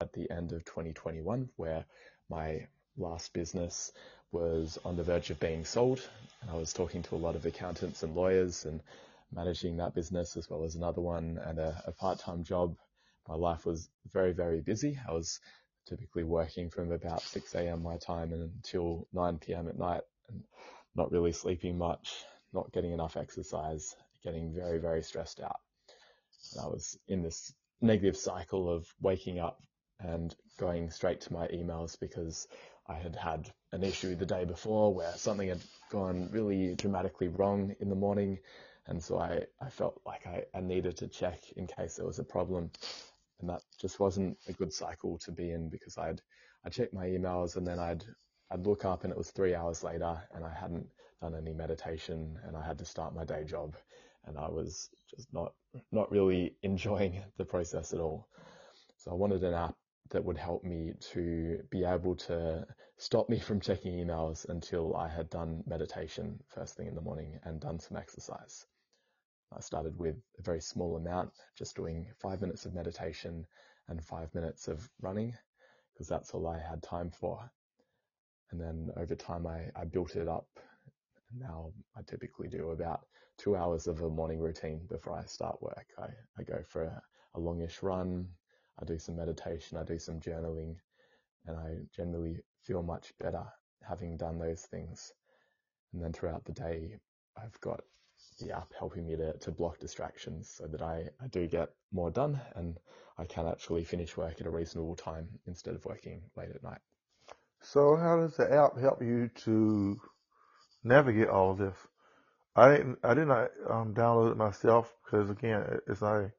at the end of 2021 where my last business was on the verge of being sold. And I was talking to a lot of accountants and lawyers and managing that business as well as another one and a, a part-time job. My life was very, very busy. I was typically working from about 6 a.m. my time until 9 p.m. at night and not really sleeping much, not getting enough exercise, getting very, very stressed out. And I was in this negative cycle of waking up and going straight to my emails because I had had an issue the day before where something had gone really dramatically wrong in the morning. And so I, I felt like I, I needed to check in case there was a problem. And that just wasn't a good cycle to be in because I'd, I checked my emails and then I'd, I'd look up and it was three hours later and I hadn't done any meditation and I had to start my day job and I was just not, not really enjoying the process at all. So I wanted an app that would help me to be able to stop me from checking emails until I had done meditation first thing in the morning and done some exercise. I started with a very small amount, just doing five minutes of meditation and five minutes of running, because that's all I had time for. And then over time, I, I built it up. Now I typically do about two hours of a morning routine before I start work. I, I go for a, a longish run, I do some meditation, I do some journaling, and I generally feel much better having done those things. And then throughout the day, I've got the app helping me to, to block distractions so that I, I do get more done and I can actually finish work at a reasonable time instead of working late at night. So how does the app help you to navigate all of this? I didn't, I did not um, download it myself because again, it's not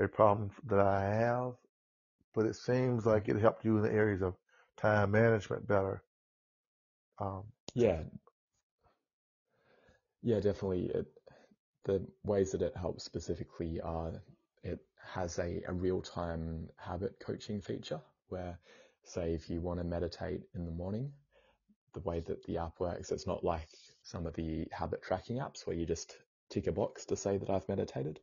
a problem that I have, but it seems like it helped you in the areas of time management better. Um, yeah, yeah, definitely. It, the ways that it helps specifically are it has a, a real time habit coaching feature where, say, if you want to meditate in the morning, the way that the app works, it's not like some of the habit tracking apps where you just tick a box to say that I've meditated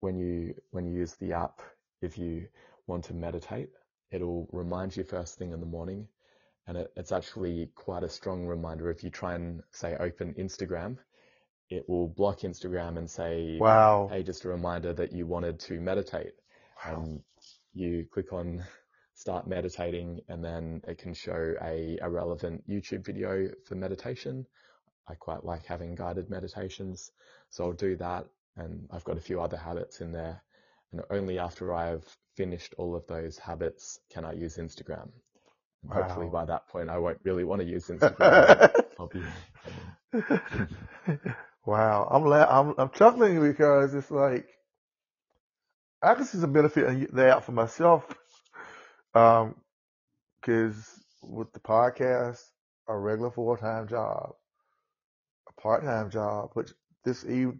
when you when you use the app, if you want to meditate, it'll remind you first thing in the morning, and it, it's actually quite a strong reminder. If you try and say open Instagram, it will block Instagram and say, "Wow, hey, just a reminder that you wanted to meditate." Wow. And you click on start meditating, and then it can show a, a relevant YouTube video for meditation. I quite like having guided meditations, so I'll do that and I've got a few other habits in there. And only after I've finished all of those habits can I use Instagram. Wow. Hopefully by that point I won't really want to use Instagram. Be. wow, I'm, la- I'm I'm chuckling because it's like I can see some benefit in the app for myself. Um, because with the podcast, a regular full time job, a part time job, which this eve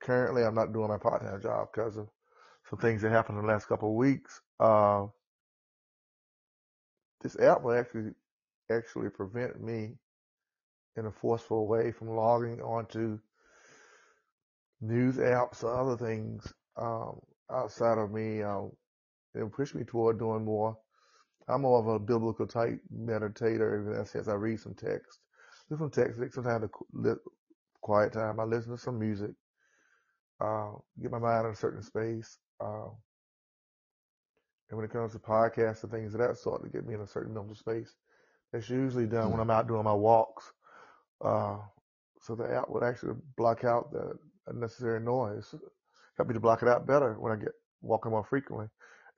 currently I'm not doing my part-time job because of some things that happened in the last couple of weeks. Uh, this app will actually actually prevent me in a forceful way from logging onto news apps or other things um, outside of me. Um, it'll push me toward doing more. I'm more of a biblical type meditator in that sense. I read some text, do some text. Sometimes a quiet time. I listen to some music uh, get my mind in a certain space. Uh, and when it comes to podcasts and things of that sort, to get me in a certain mental space, that's usually done when I'm out doing my walks. Uh, so the app would actually block out the unnecessary noise, help me to block it out better when I get walking more frequently.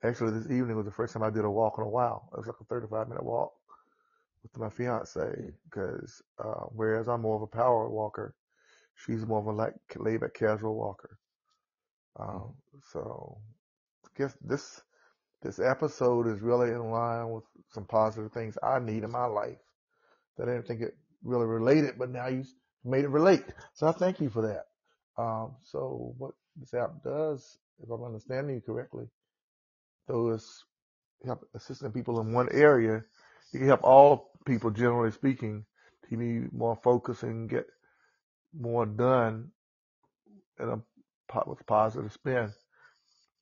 Actually, this evening was the first time I did a walk in a while. It was like a 35 minute walk with my fiance because uh, whereas I'm more of a power walker, she's more of a like laid back casual walker. Um, so I guess this this episode is really in line with some positive things I need in my life that I didn't think it really related, but now you made it relate. So I thank you for that. Um, so what this app does, if I'm understanding you correctly, though it's help assisting people in one area, it can help all people, generally speaking, to be more focused and get more done in a with positive spin,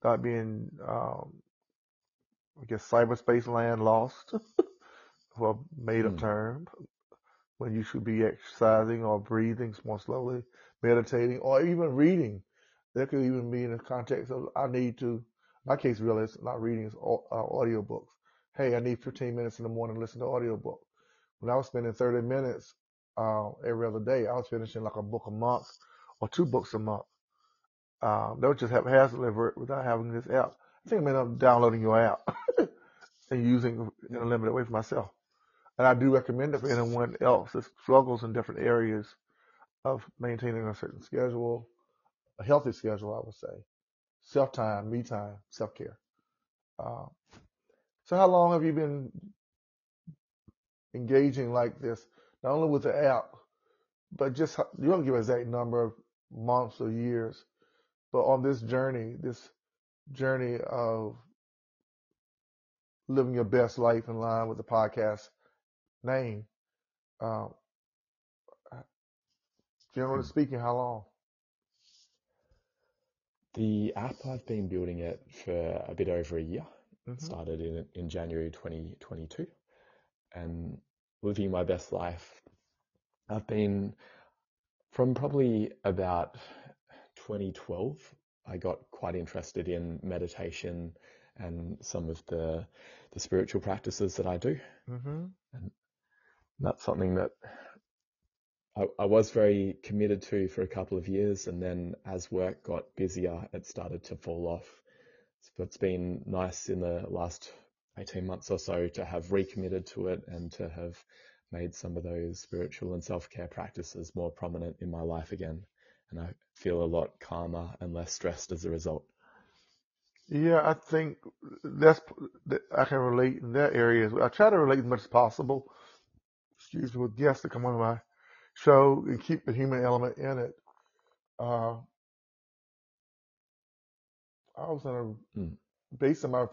not being um, I guess cyberspace land lost for a made up Mm. term when you should be exercising or breathing more slowly, meditating, or even reading. That could even be in the context of I need to. My case really is not reading, it's au- uh, audiobooks. Hey, I need 15 minutes in the morning to listen to audiobook. When I was spending 30 minutes uh, every other day, I was finishing like a book a month or two books a month. Um, that would just haphazardly ver- without having this app. I think I'm end up downloading your app and using in a limited way for myself. And I do recommend it for anyone else that struggles in different areas of maintaining a certain schedule, a healthy schedule, I would say. Self time, me time, self care. Uh, so, how long have you been engaging like this? Not only with the app, but just you don't give an exact number of months or years, but on this journey, this journey of living your best life in line with the podcast name. Um, generally Mm. speaking, how long? The app, I've been building it for a bit over a year. hmm Started in in January 2022, and living my best life. I've been from probably about 2012. I got quite interested in meditation and some of the the spiritual practices that I do. hmm And that's something that I, I was very committed to for a couple of years, and then as work got busier, it started to fall off. So it's been nice in the last 18 months or so to have recommitted to it and to have made some of those spiritual and self-care practices more prominent in my life again. And I feel a lot calmer and less stressed as a result. Yeah, I think that's that I can relate in that area. as well. I try to relate as much as possible. Excuse me, with guests that come on my show and keep the human element in it. Uh, I was gonna, Mm, based on my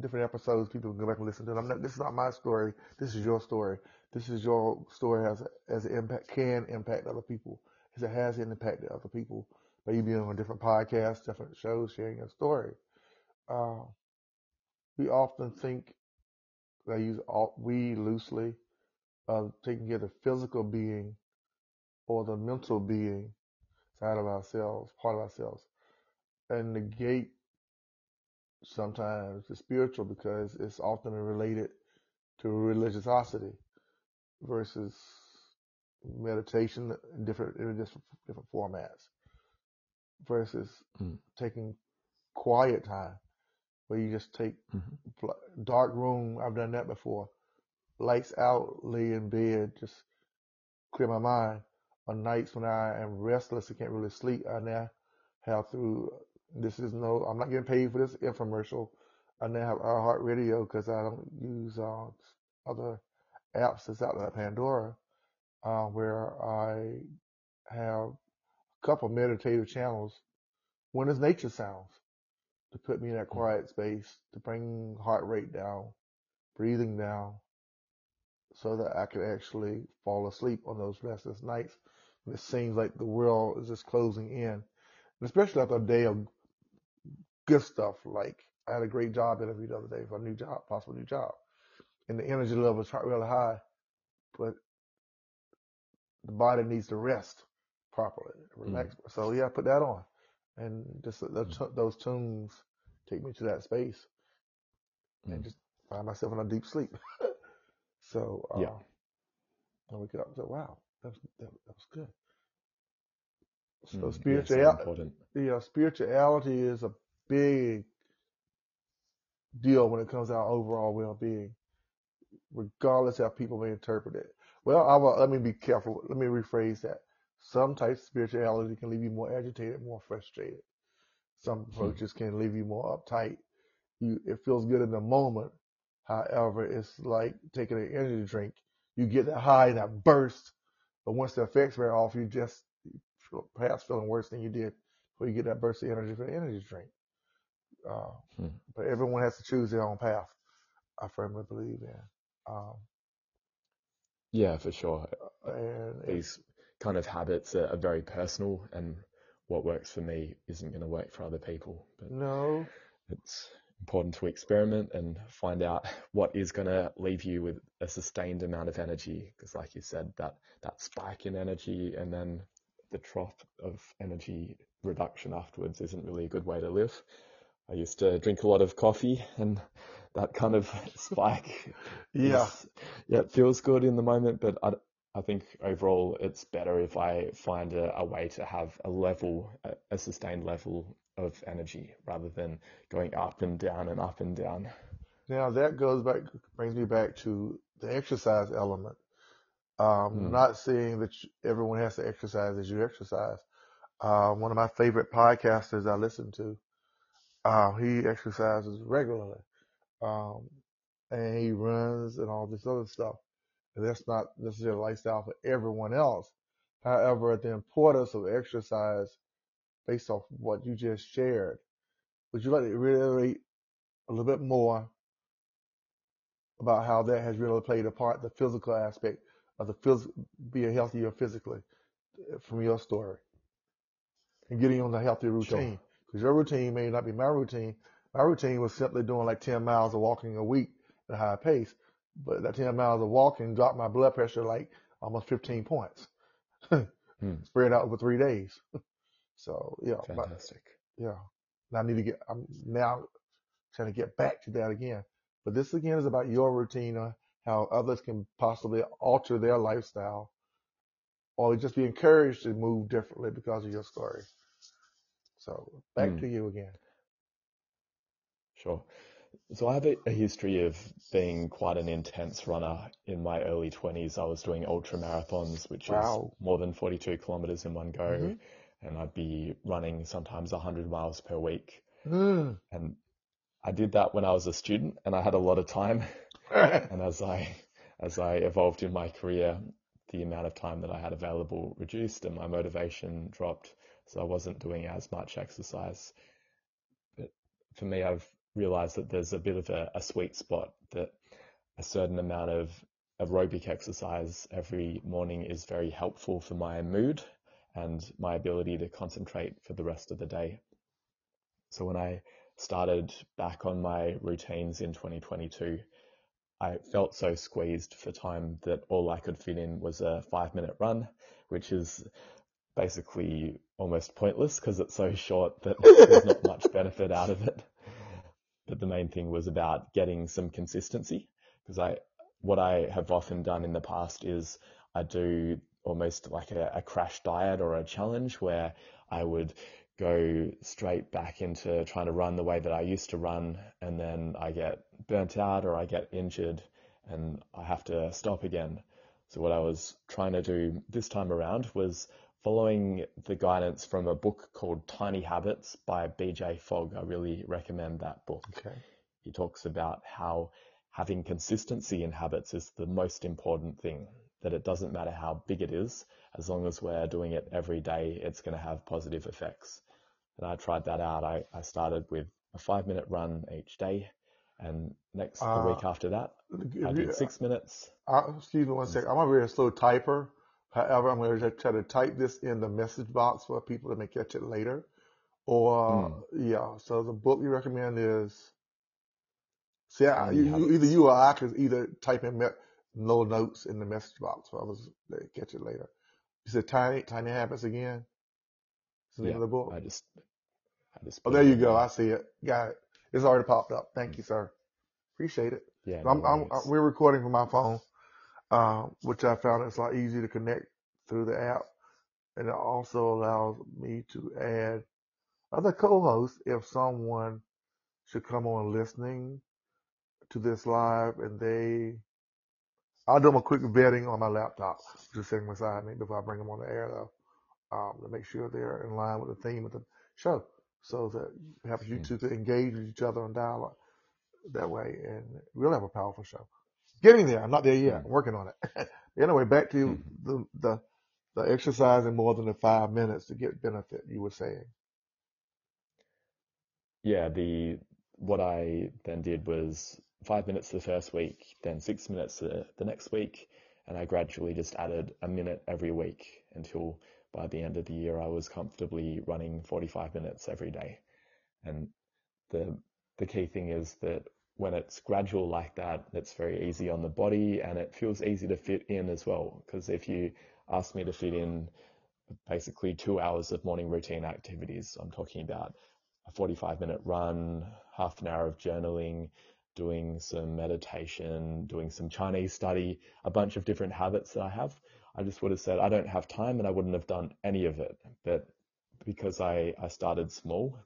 different episodes, people can go back and listen to it. I'm not, this is not my story. This is your story. This is your story as as an impact can impact other people, as it has impacted other people by you being on different podcasts, different shows, sharing your story. Uh, we often think I use all, we loosely of taking care of the physical being or the mental being side of ourselves, part of ourselves, and negate sometimes the spiritual because it's often related to religiosity versus meditation in different in different, different formats versus mm, taking quiet time where you just take mhm, dark room. I've done that before. Lights out, lay in bed, just clear my mind. On nights when I am restless and can't really sleep, I now have through this is no, I'm not getting paid for this infomercial. I now have iHeartRadio because I don't use uh, other apps that's out there, Pandora, uh, where I have a couple meditative channels. One is nature sounds to put me in that mm, quiet space, to bring heart rate down, breathing down, so that I could actually fall asleep on those restless nights when it seems like the world is just closing in. And especially after a day of good stuff, like I had a great job interview the other day for a new job, possible new job. And the energy level is really high, but the body needs to rest properly, mm. So yeah, I put that on. And just the, mm, those tunes take me to that space and mm. just find myself in a deep sleep. So, Yeah. uh, I wake up and say, wow, that was, that, that was good. So Mm, yeah, so spiritual, yeah, spirituality is a big deal when it comes to our overall well-being, regardless how people may interpret it. Well, I will, let me be careful. Let me rephrase that. Some types of spirituality can leave you more agitated, more frustrated. Some Hmm, approaches can leave you more uptight. You, it feels good in the moment. However, it's like taking an energy drink. You get that high, that burst, but once the effects wear off, you just feel, perhaps feeling worse than you did before you get that burst of energy from the energy drink. Uh, hmm. but everyone has to choose their own path. I firmly believe in. Um, Yeah, for sure. and if These kind of habits are, are very personal, and what works for me isn't going to work for other people. But no, it's important to experiment and find out what is going to leave you with a sustained amount of energy. Because, like you said, that that spike in energy and then the trough of energy reduction afterwards isn't really a good way to live. I used to drink a lot of coffee and that kind of spike. Yeah. Is, yeah, it feels good in the moment, but I, I think overall it's better if I find a, a way to have a level, a, a sustained level of energy rather than going up and down and up and down. Now that goes back, brings me back to the exercise element. Um, Hmm. not saying that everyone has to exercise as you exercise. Uh, one of my favorite podcasters I listen to, uh, he exercises regularly. Um, and he runs and all this other stuff. And that's not necessarily a lifestyle for everyone else. However, the importance of exercise based off what you just shared, would you like to reiterate a little bit more about how that has really played a part, the physical aspect of the phys- being healthier physically uh, from your story and getting on the healthy routine? Because your routine may not be my routine. My routine was simply doing like 10 miles of walking a week at a high pace, but that 10 miles of walking dropped my blood pressure like almost 15 points, Hmm. spread out over three days. So yeah, Fantastic. yeah, Now I need to get. I'm now trying to get back to that again. But this again is about your routine, uh, how others can possibly alter their lifestyle, or just be encouraged to move differently because of your story. So back Hmm. to you again. Sure. So I have a, a history of being quite an intense runner. In my early 20s, I was doing ultra marathons, which is more than 42 kilometers in one go. Mhm. And I'd be running sometimes 100 miles per week. Mm. And I did that when I was a student and I had a lot of time. And as I, as I evolved in my career, the amount of time that I had available reduced and my motivation dropped. So I wasn't doing as much exercise. But for me, I've realized that there's a bit of a, a sweet spot that a certain amount of aerobic exercise every morning is very helpful for my mood and my ability to concentrate for the rest of the day. So when I started back on my routines in 2022, I felt so squeezed for time that all I could fit in was a five minute run, which is basically almost pointless because it's so short that there's not much benefit out of it. But the main thing was about getting some consistency because I, what I have often done in the past is I do almost like a, a crash diet or a challenge where I would go straight back into trying to run the way that I used to run, and then I get burnt out or I get injured and I have to stop again. So, what I was trying to do this time around was following the guidance from a book called Tiny Habits by BJ Fogg. I really recommend that book. Okay. He talks about how having consistency in habits is the most important thing, that it doesn't matter how big it is, as long as we're doing it every day, it's going to have positive effects. And I tried that out. I, I started with a five minute run each day. And next, the Uh, week after that, I did six minutes. Uh, excuse me one second. I'm a very slow typer. However, I'm going to try to type this in the message box for people that may catch it later. Or hmm. yeah, so the book you recommend is. See, I, you, you, either you or I could either type in me- no notes in the message box for others that catch it later. You said tiny tiny habits again. Is the name Yeah, of the book? I just, I just Oh, there you go. there. I see it. Got it. It's already popped up. Thank hmm. you, sir. Appreciate it. Yeah, no I'm, I'm, worries. we're recording from my phone, uh, which I found it's a lot easier to connect through the app. And it also allows me to add other co-hosts if someone should come on listening to this live and they, I'll do them a quick vetting on my laptop, just sitting beside me before I bring them on the air though, um, to make sure they're in line with the theme of the show so that perhaps you two could engage with each other in dialogue that way and we'll have a powerful show. Getting there. I'm not there yet. Hmm. I'm working on it. anyway, back to Mhm. the, the, the exercise in more than the five minutes to get benefit you were saying. Yeah, the what I then did was five minutes the first week, then six minutes the, the next week, and I gradually just added a minute every week until by the end of the year I was comfortably running 45 minutes every day. And the the key thing is that when it's gradual like that, it's very easy on the body and it feels easy to fit in as well. Because if you ask me to fit in basically two hours of morning routine activities, I'm talking about a 45 minute run, half an hour of journaling, doing some meditation, doing some Chinese study, a bunch of different habits that I have. I just would have said, I don't have time and I wouldn't have done any of it. But because I, I started small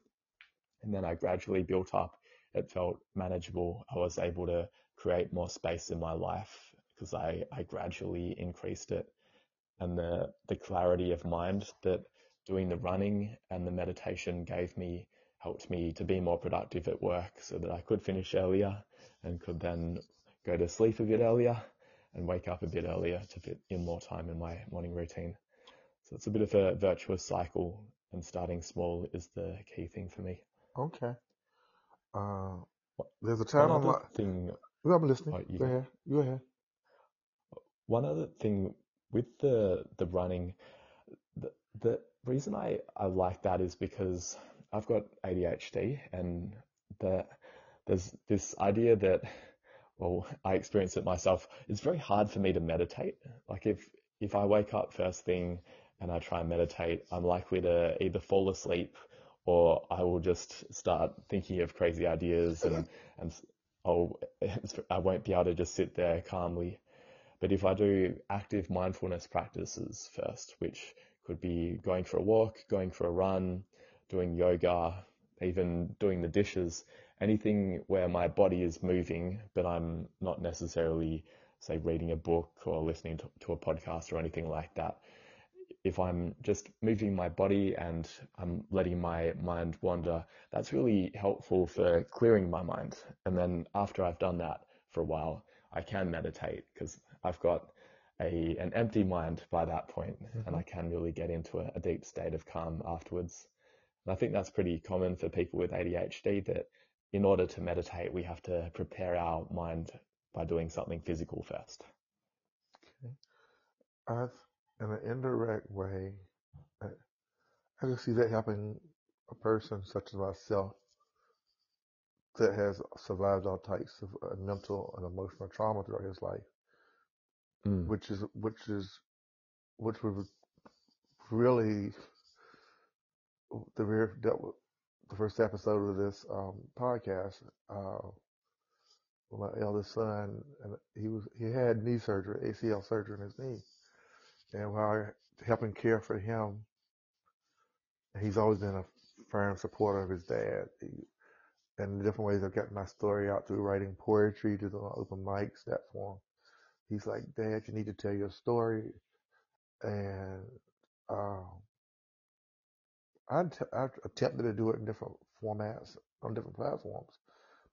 and then I gradually built up, it felt manageable. I was able to create more space in my life because I, I gradually increased it. And the, the clarity of mind that doing the running and the meditation gave me helped me to be more productive at work so that I could finish earlier and could then go to sleep a bit earlier and wake up a bit earlier to fit in more time in my morning routine. So it's a bit of a virtuous cycle and starting small is the key thing for me. Okay. Uh, there's a time One on other thing, I'm listening. oh, go. ahead. Go ahead. One other thing with the the running, the the reason I I like that is because I've got ADHD and the there's this idea that well I experience it myself. It's very hard for me to meditate. Like if if I wake up first thing and I try and meditate, I'm likely to either fall asleep or I will just start thinking of crazy ideas and and I'll I won't be able to just sit there calmly. But if I do active mindfulness practices first, which could be going for a walk, going for a run, doing yoga, even doing the dishes, anything where my body is moving, but I'm not necessarily, say, reading a book or listening to, to a podcast or anything like that. If I'm just moving my body and I'm letting my mind wander, that's really helpful for clearing my mind. And then after I've done that for a while, I can meditate because I've got a an empty mind by that point, and hmm I can really get into a, a deep state of calm afterwards. And I think that's pretty common for people with ADHD that in order to meditate, we have to prepare our mind by doing something physical first. Okay. I, in an indirect way, I, I can see that helping a person such as myself that has survived all types of uh, mental and emotional trauma throughout his life, Mm, which is which is which would really the very dealt with the first episode of this um, podcast. Uh, my eldest son, and he was he had knee surgery, ACL surgery in his knee, and while helping care for him, he's always been a firm supporter of his dad. He, and the different ways I've gotten my story out through writing poetry, to the open mics, that form. He's like, Dad, you need to tell your story. And uh, I, t- I attempted to do it in different formats on different platforms.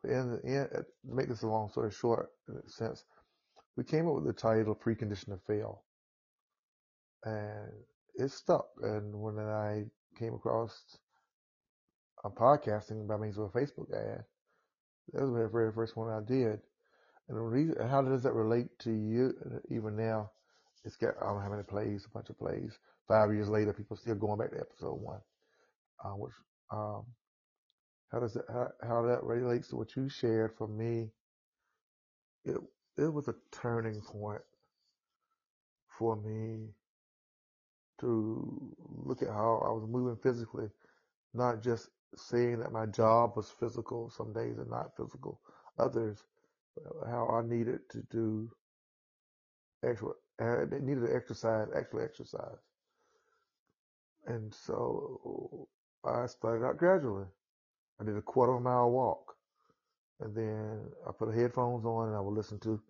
But in the end, uh, to make this a long story short, in a sense, we came up with the title Precondition to Fail. And it stuck. And when I came across a podcasting by means of a Facebook ad, that was the very first one I did. And the reason, how does that relate to you even now? It's got, I don't know how many plays, a bunch of plays. Five years later, people still going back to episode one. Uh, which, um, how does that, how, how that relates to what you shared for me? It, it was a turning point for me to look at how I was moving physically, not just saying that my job was physical, some days are not physical, others, how I needed to do actual, needed to exercise, actually exercise. And so I started out gradually. I did a quarter of a mile walk. And then I put headphones on and I would listen to,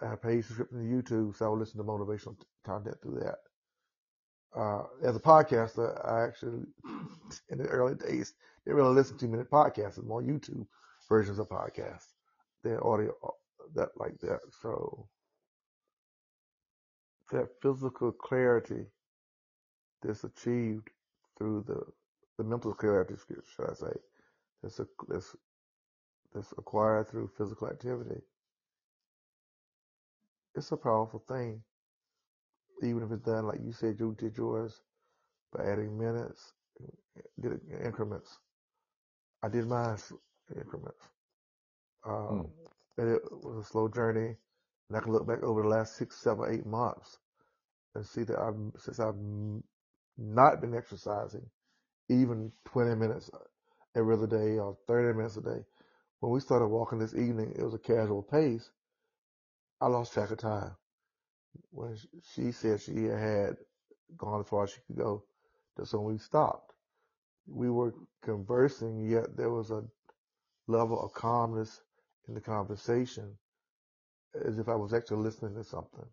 I paid subscription to YouTube, so I would listen to motivational content through that. Uh, as a podcaster, I actually, in the early days, didn't really listen to many podcasts, it's more YouTube versions of podcasts than audio, that like that. So that physical clarity that's achieved through the, the mental clarity, should I say, that's, a, that's, that's acquired through physical activity, it's a powerful thing. Even if it's done, like you said, you did yours by adding minutes, did it in increments. I did mine increments. Um, Mm. and it was a slow journey. And I can look back over the last six, seven, eight months and see that I've, since I've not been exercising, even 20 minutes every other day or 30 minutes a day, when we started walking this evening, it was a casual pace. I lost track of time. When she said she had gone as far as she could go, that's when we stopped. We were conversing, yet there was a level of calmness in the conversation as if I was actually listening to something.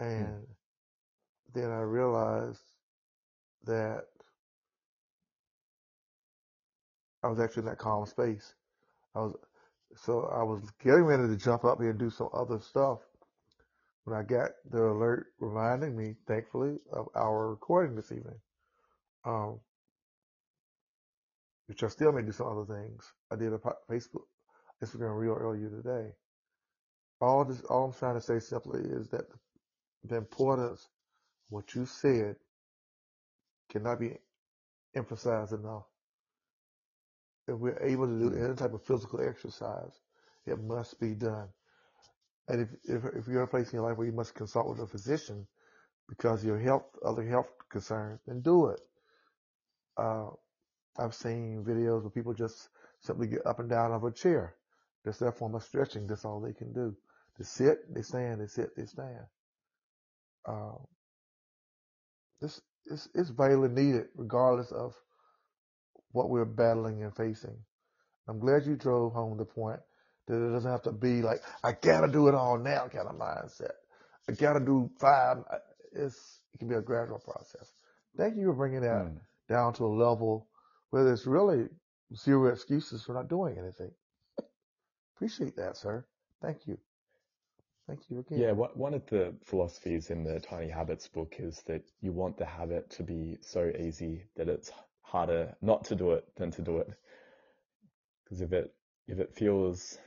Mm. And then I realized that I was actually in that calm space. I was, so I was getting ready to jump up here and do some other stuff when I got the alert reminding me, thankfully, of our recording this evening. Um, which I still may do some other things. I did a Facebook, Instagram reel earlier today. All this, all I'm trying to say simply is that the importance of what you said cannot be emphasized enough. If we're able to do Mm. any type of physical exercise, it must be done. And if, if, if you're in a place in your life where you must consult with a physician because your health, other health concerns, then do it. Uh, I've seen videos where people just simply get up and down of a chair. That's their form of stretching. That's all they can do. They sit, they stand, they sit, they stand. Um, this it's, it's vitally needed regardless of what we're battling and facing. I'm glad you drove home the point that it doesn't have to be like, I gotta do it all now kind of mindset. I gotta do five. It's, it can be a gradual process. Thank you for bringing that Mm. down to a level where there's really zero excuses for not doing anything. Appreciate that, sir. Thank you. Thank you again. Yeah, one of the philosophies in the Tiny Habits book is that you want the habit to be so easy that it's harder not to do it than to do it. Because if it if it feels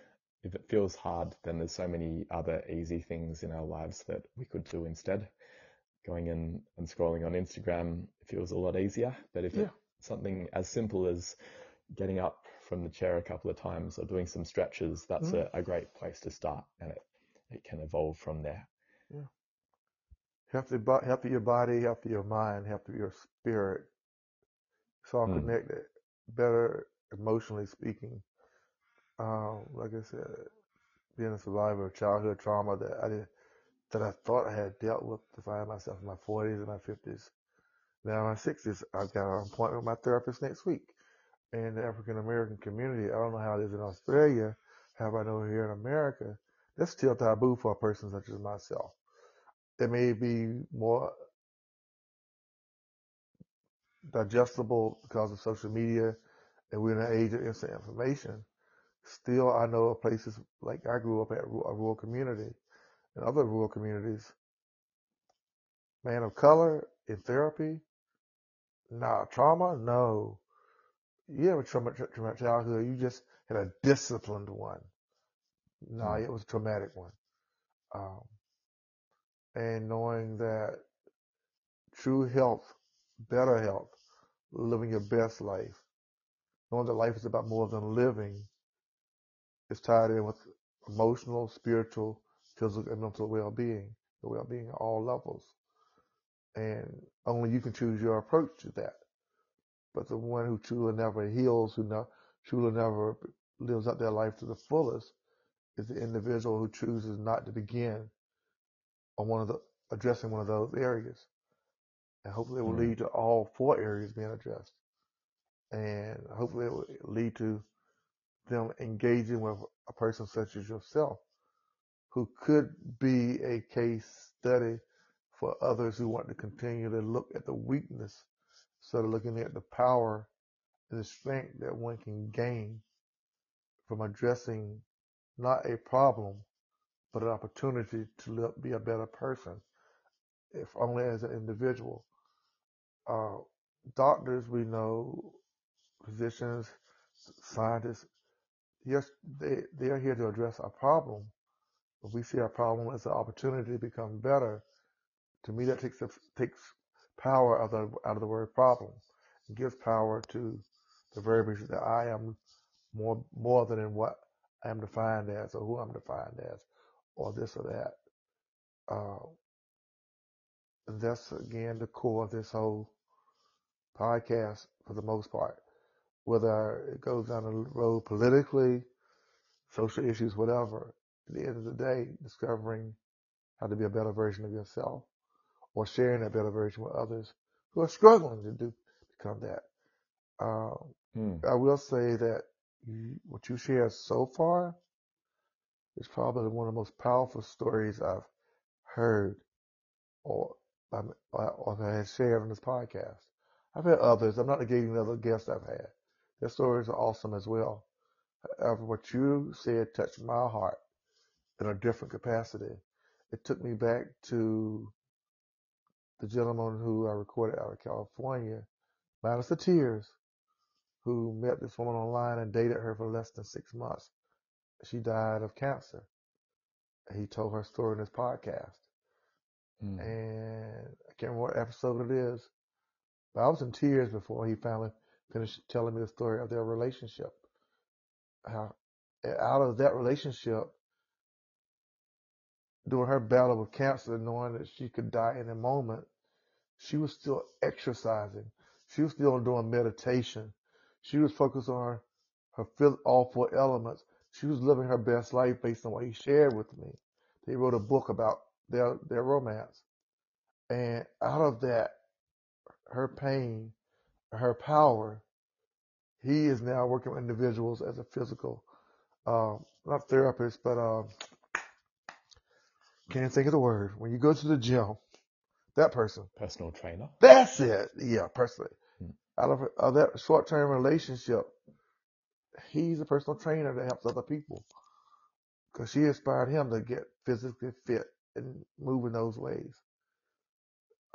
if it feels hard, then there's so many other easy things in our lives that we could do instead. Going in and scrolling on Instagram feels a lot easier. But if Yeah. it's something as simple as getting up from the chair a couple of times or doing some stretches, that's Mhm. a, a great place to start and it, it can evolve from there. Healthy, bo- healthy your body, healthy your mind, healthy your spirit. It's all Mm. connected. Better emotionally speaking. Um, like I said, being a survivor of childhood trauma that I did, that I thought I had dealt with to find myself in my 40s and my 50s. Now in my 60s, I've got an appointment with my therapist next week. In the African American community, I don't know how it is in Australia. However, I know here in America, that's still taboo for a person such as myself. It may be more digestible because of social media and we're in an age of instant information. Still, I know of places like I grew up at a rural community and other rural communities. Man of color in therapy? Nah, trauma? No. You have a trauma, tra- traumatic childhood. You just had a disciplined one. No, Mm. it was a traumatic one. Um, and knowing that true health, better health, living your best life, knowing that life is about more than living, is tied in with emotional, spiritual, physical, and mental well-being, the well-being at all levels. And only you can choose your approach to that. But the one who truly never heals, who no, truly never lives out their life to the fullest, is the individual who chooses not to begin on one of the addressing one of those areas. And hopefully it will Mm. lead to all four areas being addressed. And hopefully it will lead to them engaging with a person such as yourself who could be a case study for others who want to continue to look at the weakness instead of looking at the power and the strength that one can gain from addressing not a problem, but an opportunity to be a better person, if only as an individual. Uh, doctors, we know, physicians, scientists, yes, they, they are here to address our problem, but we see our problem as an opportunity to become better. To me, that takes takes power out of the, out of the word problem. It gives power to the verbiage that I am more more than in what I am defined as or who I'm defined as or this or that. Uh, and that's again the core of this whole podcast for the most part. Whether it goes down the road politically, social issues, whatever. At the end of the day, discovering how to be a better version of yourself or sharing that better version with others who are struggling to do become that. Um, Hmm. I will say that you, what you shared so far is probably one of the most powerful stories I've heard or, or, or have shared on this podcast. I've had others. I'm not negating the other guests I've had. Their stories are awesome as well. However, what you said touched my heart in a different capacity. It took me back to the gentleman who I recorded out of California, minus the tears, who met this woman online and dated her for less than six months. She died of cancer. He told her story in his podcast. Hmm. And I can't remember what episode it is, but I was in tears before he finally finished telling me the story of their relationship. How out of that relationship, during her battle with cancer, knowing that she could die in a moment, she was still exercising. She was still doing meditation. She was focused on her, her all four elements. She was living her best life based on what he shared with me. They wrote a book about their their romance, and out of that, her pain, her power, he is now working with individuals as a physical, um, not therapist, but um, can't think of the word. When you go to the gym, that person. Personal trainer. That's it. Yeah, personally. Hmm. Out of, of that short term relationship, he's a personal trainer that helps other people. Because she inspired him to get physically fit and move in those ways.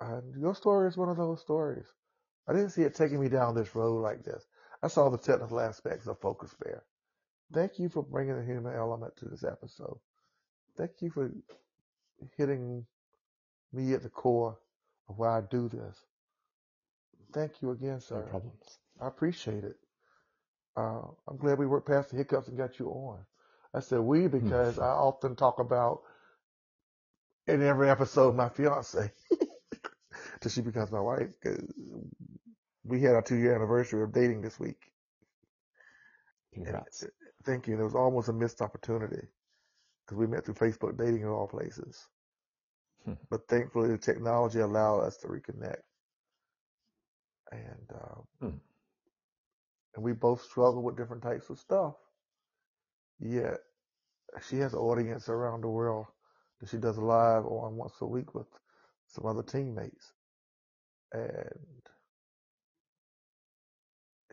And your story is one of those stories. I didn't see it taking me down this road like this. I saw the technical aspects of Focus Bear. Thank you for bringing the human element to this episode. Thank you for hitting me at the core of why I do this. Thank you again, sir. No problems. I appreciate it. Uh, I'm glad we worked past the hiccups and got you on. I said we because I often talk about in every episode my fiance till she becomes my wife. We had our two year anniversary of dating this week. And thank you. And it was almost a missed opportunity because we met through Facebook dating in all places. Hmm. But thankfully, the technology allowed us to reconnect. And um, Hmm. and we both struggle with different types of stuff. Yet she has an audience around the world that she does live on once a week with some other teammates. And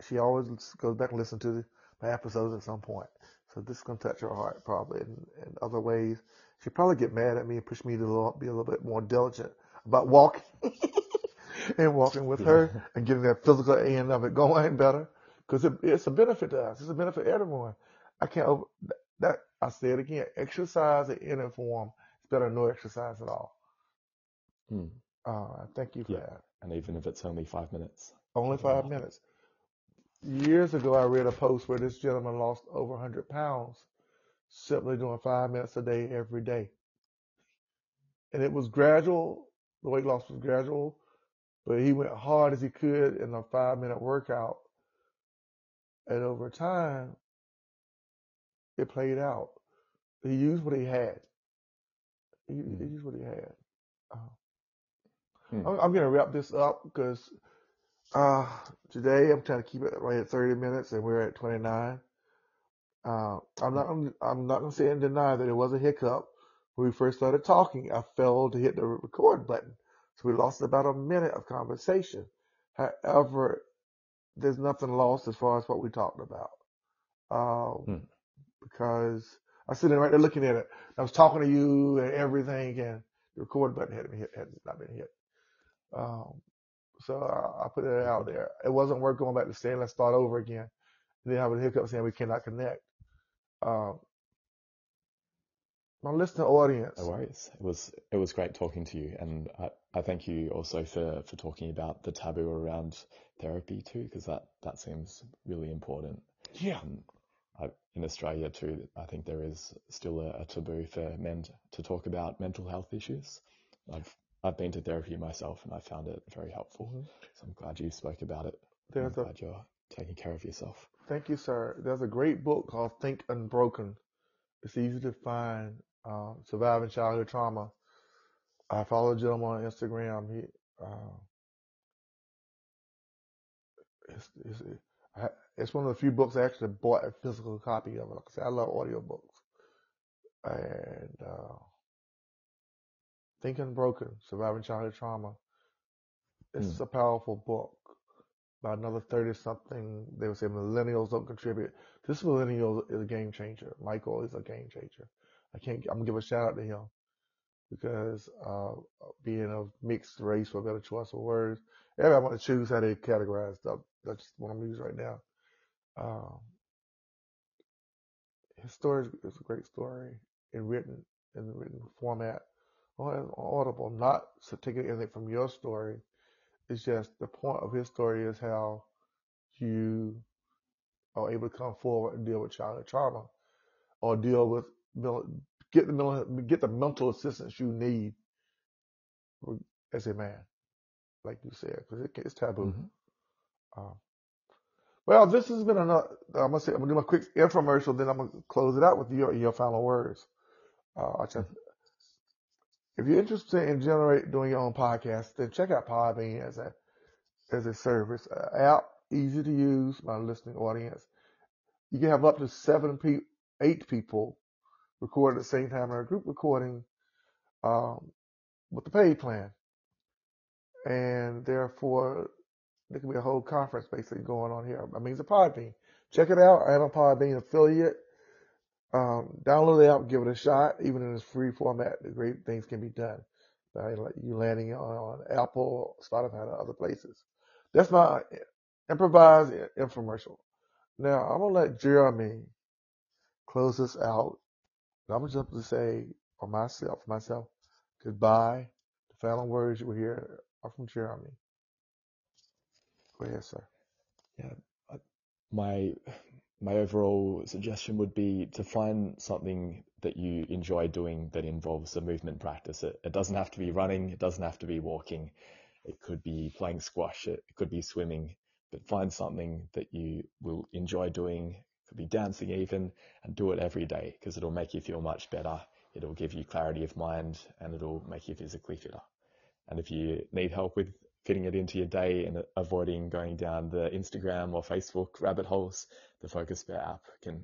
she always goes back and listens to the, my episodes at some point. So this is going to touch her heart probably in, in other ways. She'd probably get mad at me and push me to little- be a little bit more diligent about walking and walking with her and getting that physical end of it going better. Because it, it's a benefit to us. It's a benefit to everyone. I can't over, that, I say it again, exercise in any form is better than no exercise at all. Hmm. Uh, thank you for Yeah. that. And even if it's only five minutes. Only five minutes. Years ago, I read a post where this gentleman lost over 100 pounds simply doing five minutes a day every day. And it was gradual. The weight loss was gradual, but he went hard as he could in a five minute workout. And over time, it played out. He used what he had. He, he Hmm. used what he had. Uh, Hmm. I'm, I'm going to wrap this up because uh, today I'm trying to keep it right at 30 minutes and we're at 29. Uh, I'm not I'm not going to say and deny that it was a hiccup when we first started talking. I failed to hit the record button, so we lost about a minute of conversation. However, there's nothing lost as far as what we talked about, um, Hmm. because I was sitting right there looking at it. I was talking to you and everything, and the record button hadn't been hit, had not been hit. Um, so I, I put it out there. It wasn't worth going back to saying let's start over again. And then have a hiccup saying we cannot connect. Um, my listening audience, No worries. It was it was great talking to you, and I, I thank you also for for talking about the taboo around therapy too, because that that seems really important. yeah, And in Australia too, I think there is still a, a taboo for men to talk about mental health issues. I've I've been to therapy myself and I found it very helpful. Mhm. So I'm glad you spoke about it. I'm a glad you're taking care of yourself. thank you, sir. There's a great book called Think Unbroken. It's easy to find. Um, Surviving Childhood Trauma. I follow Jim on Instagram. He uh, it's, it's, I, it's one of the few books I actually bought a physical copy of. Like I said, I love audiobooks. And uh, Think Unbroken, Surviving Childhood Trauma. It's Mm. a powerful book by another 30 something. They would say millennials don't contribute. This millennial is a game changer. Michael is a game changer. I can't, I'm gonna give a shout out to him because, uh, being of mixed race for a better choice of words, everybody want to choose how they categorize stuff. That's what I'm using right now. Um, his story is a great story in written, in the written format on Audible, not taking anything from your story. It's just the point of his story is how you are able to come forward and deal with childhood trauma or deal with get the mental get the mental assistance you need as a man, like you said, because it, it's taboo. Mhm. Um, well, this has been another. I'm gonna say I'm gonna do my quick infomercial, then I'm gonna close it out with your your final words. Uh, I just, if you're interested in generate doing your own podcast, then check out Podbean as a as a service uh, app, easy to use. My listening audience, you can have up to seven people, eight people record at the same time in a group recording um, with the paid plan, and therefore there can be a whole conference basically going on here. I mean, it's a Podbean. Check it out. I am a Podbean affiliate. Um, download the app, give it a shot. Even in its free format, the great things can be done. By you landing on, Apple, Spotify, and other places. That's my improvised infomercial. Now I'm gonna let Jeremy close this out. I'm just say for myself, myself, goodbye. The final words you will hear are from Jeremy. Go ahead, sir. Yeah. My my overall suggestion would be to find something that you enjoy doing that involves a movement practice. It, it doesn't have to be running. It doesn't have to be walking. It could be playing squash. It, it could be swimming. But find something that you will enjoy doing. It could be dancing even, and do it every day because it'll make you feel much better. It'll give you clarity of mind, and it'll make you physically fitter. And if you need help with fitting it into your day and avoiding going down the Instagram or Facebook rabbit holes, the Focus Bear app can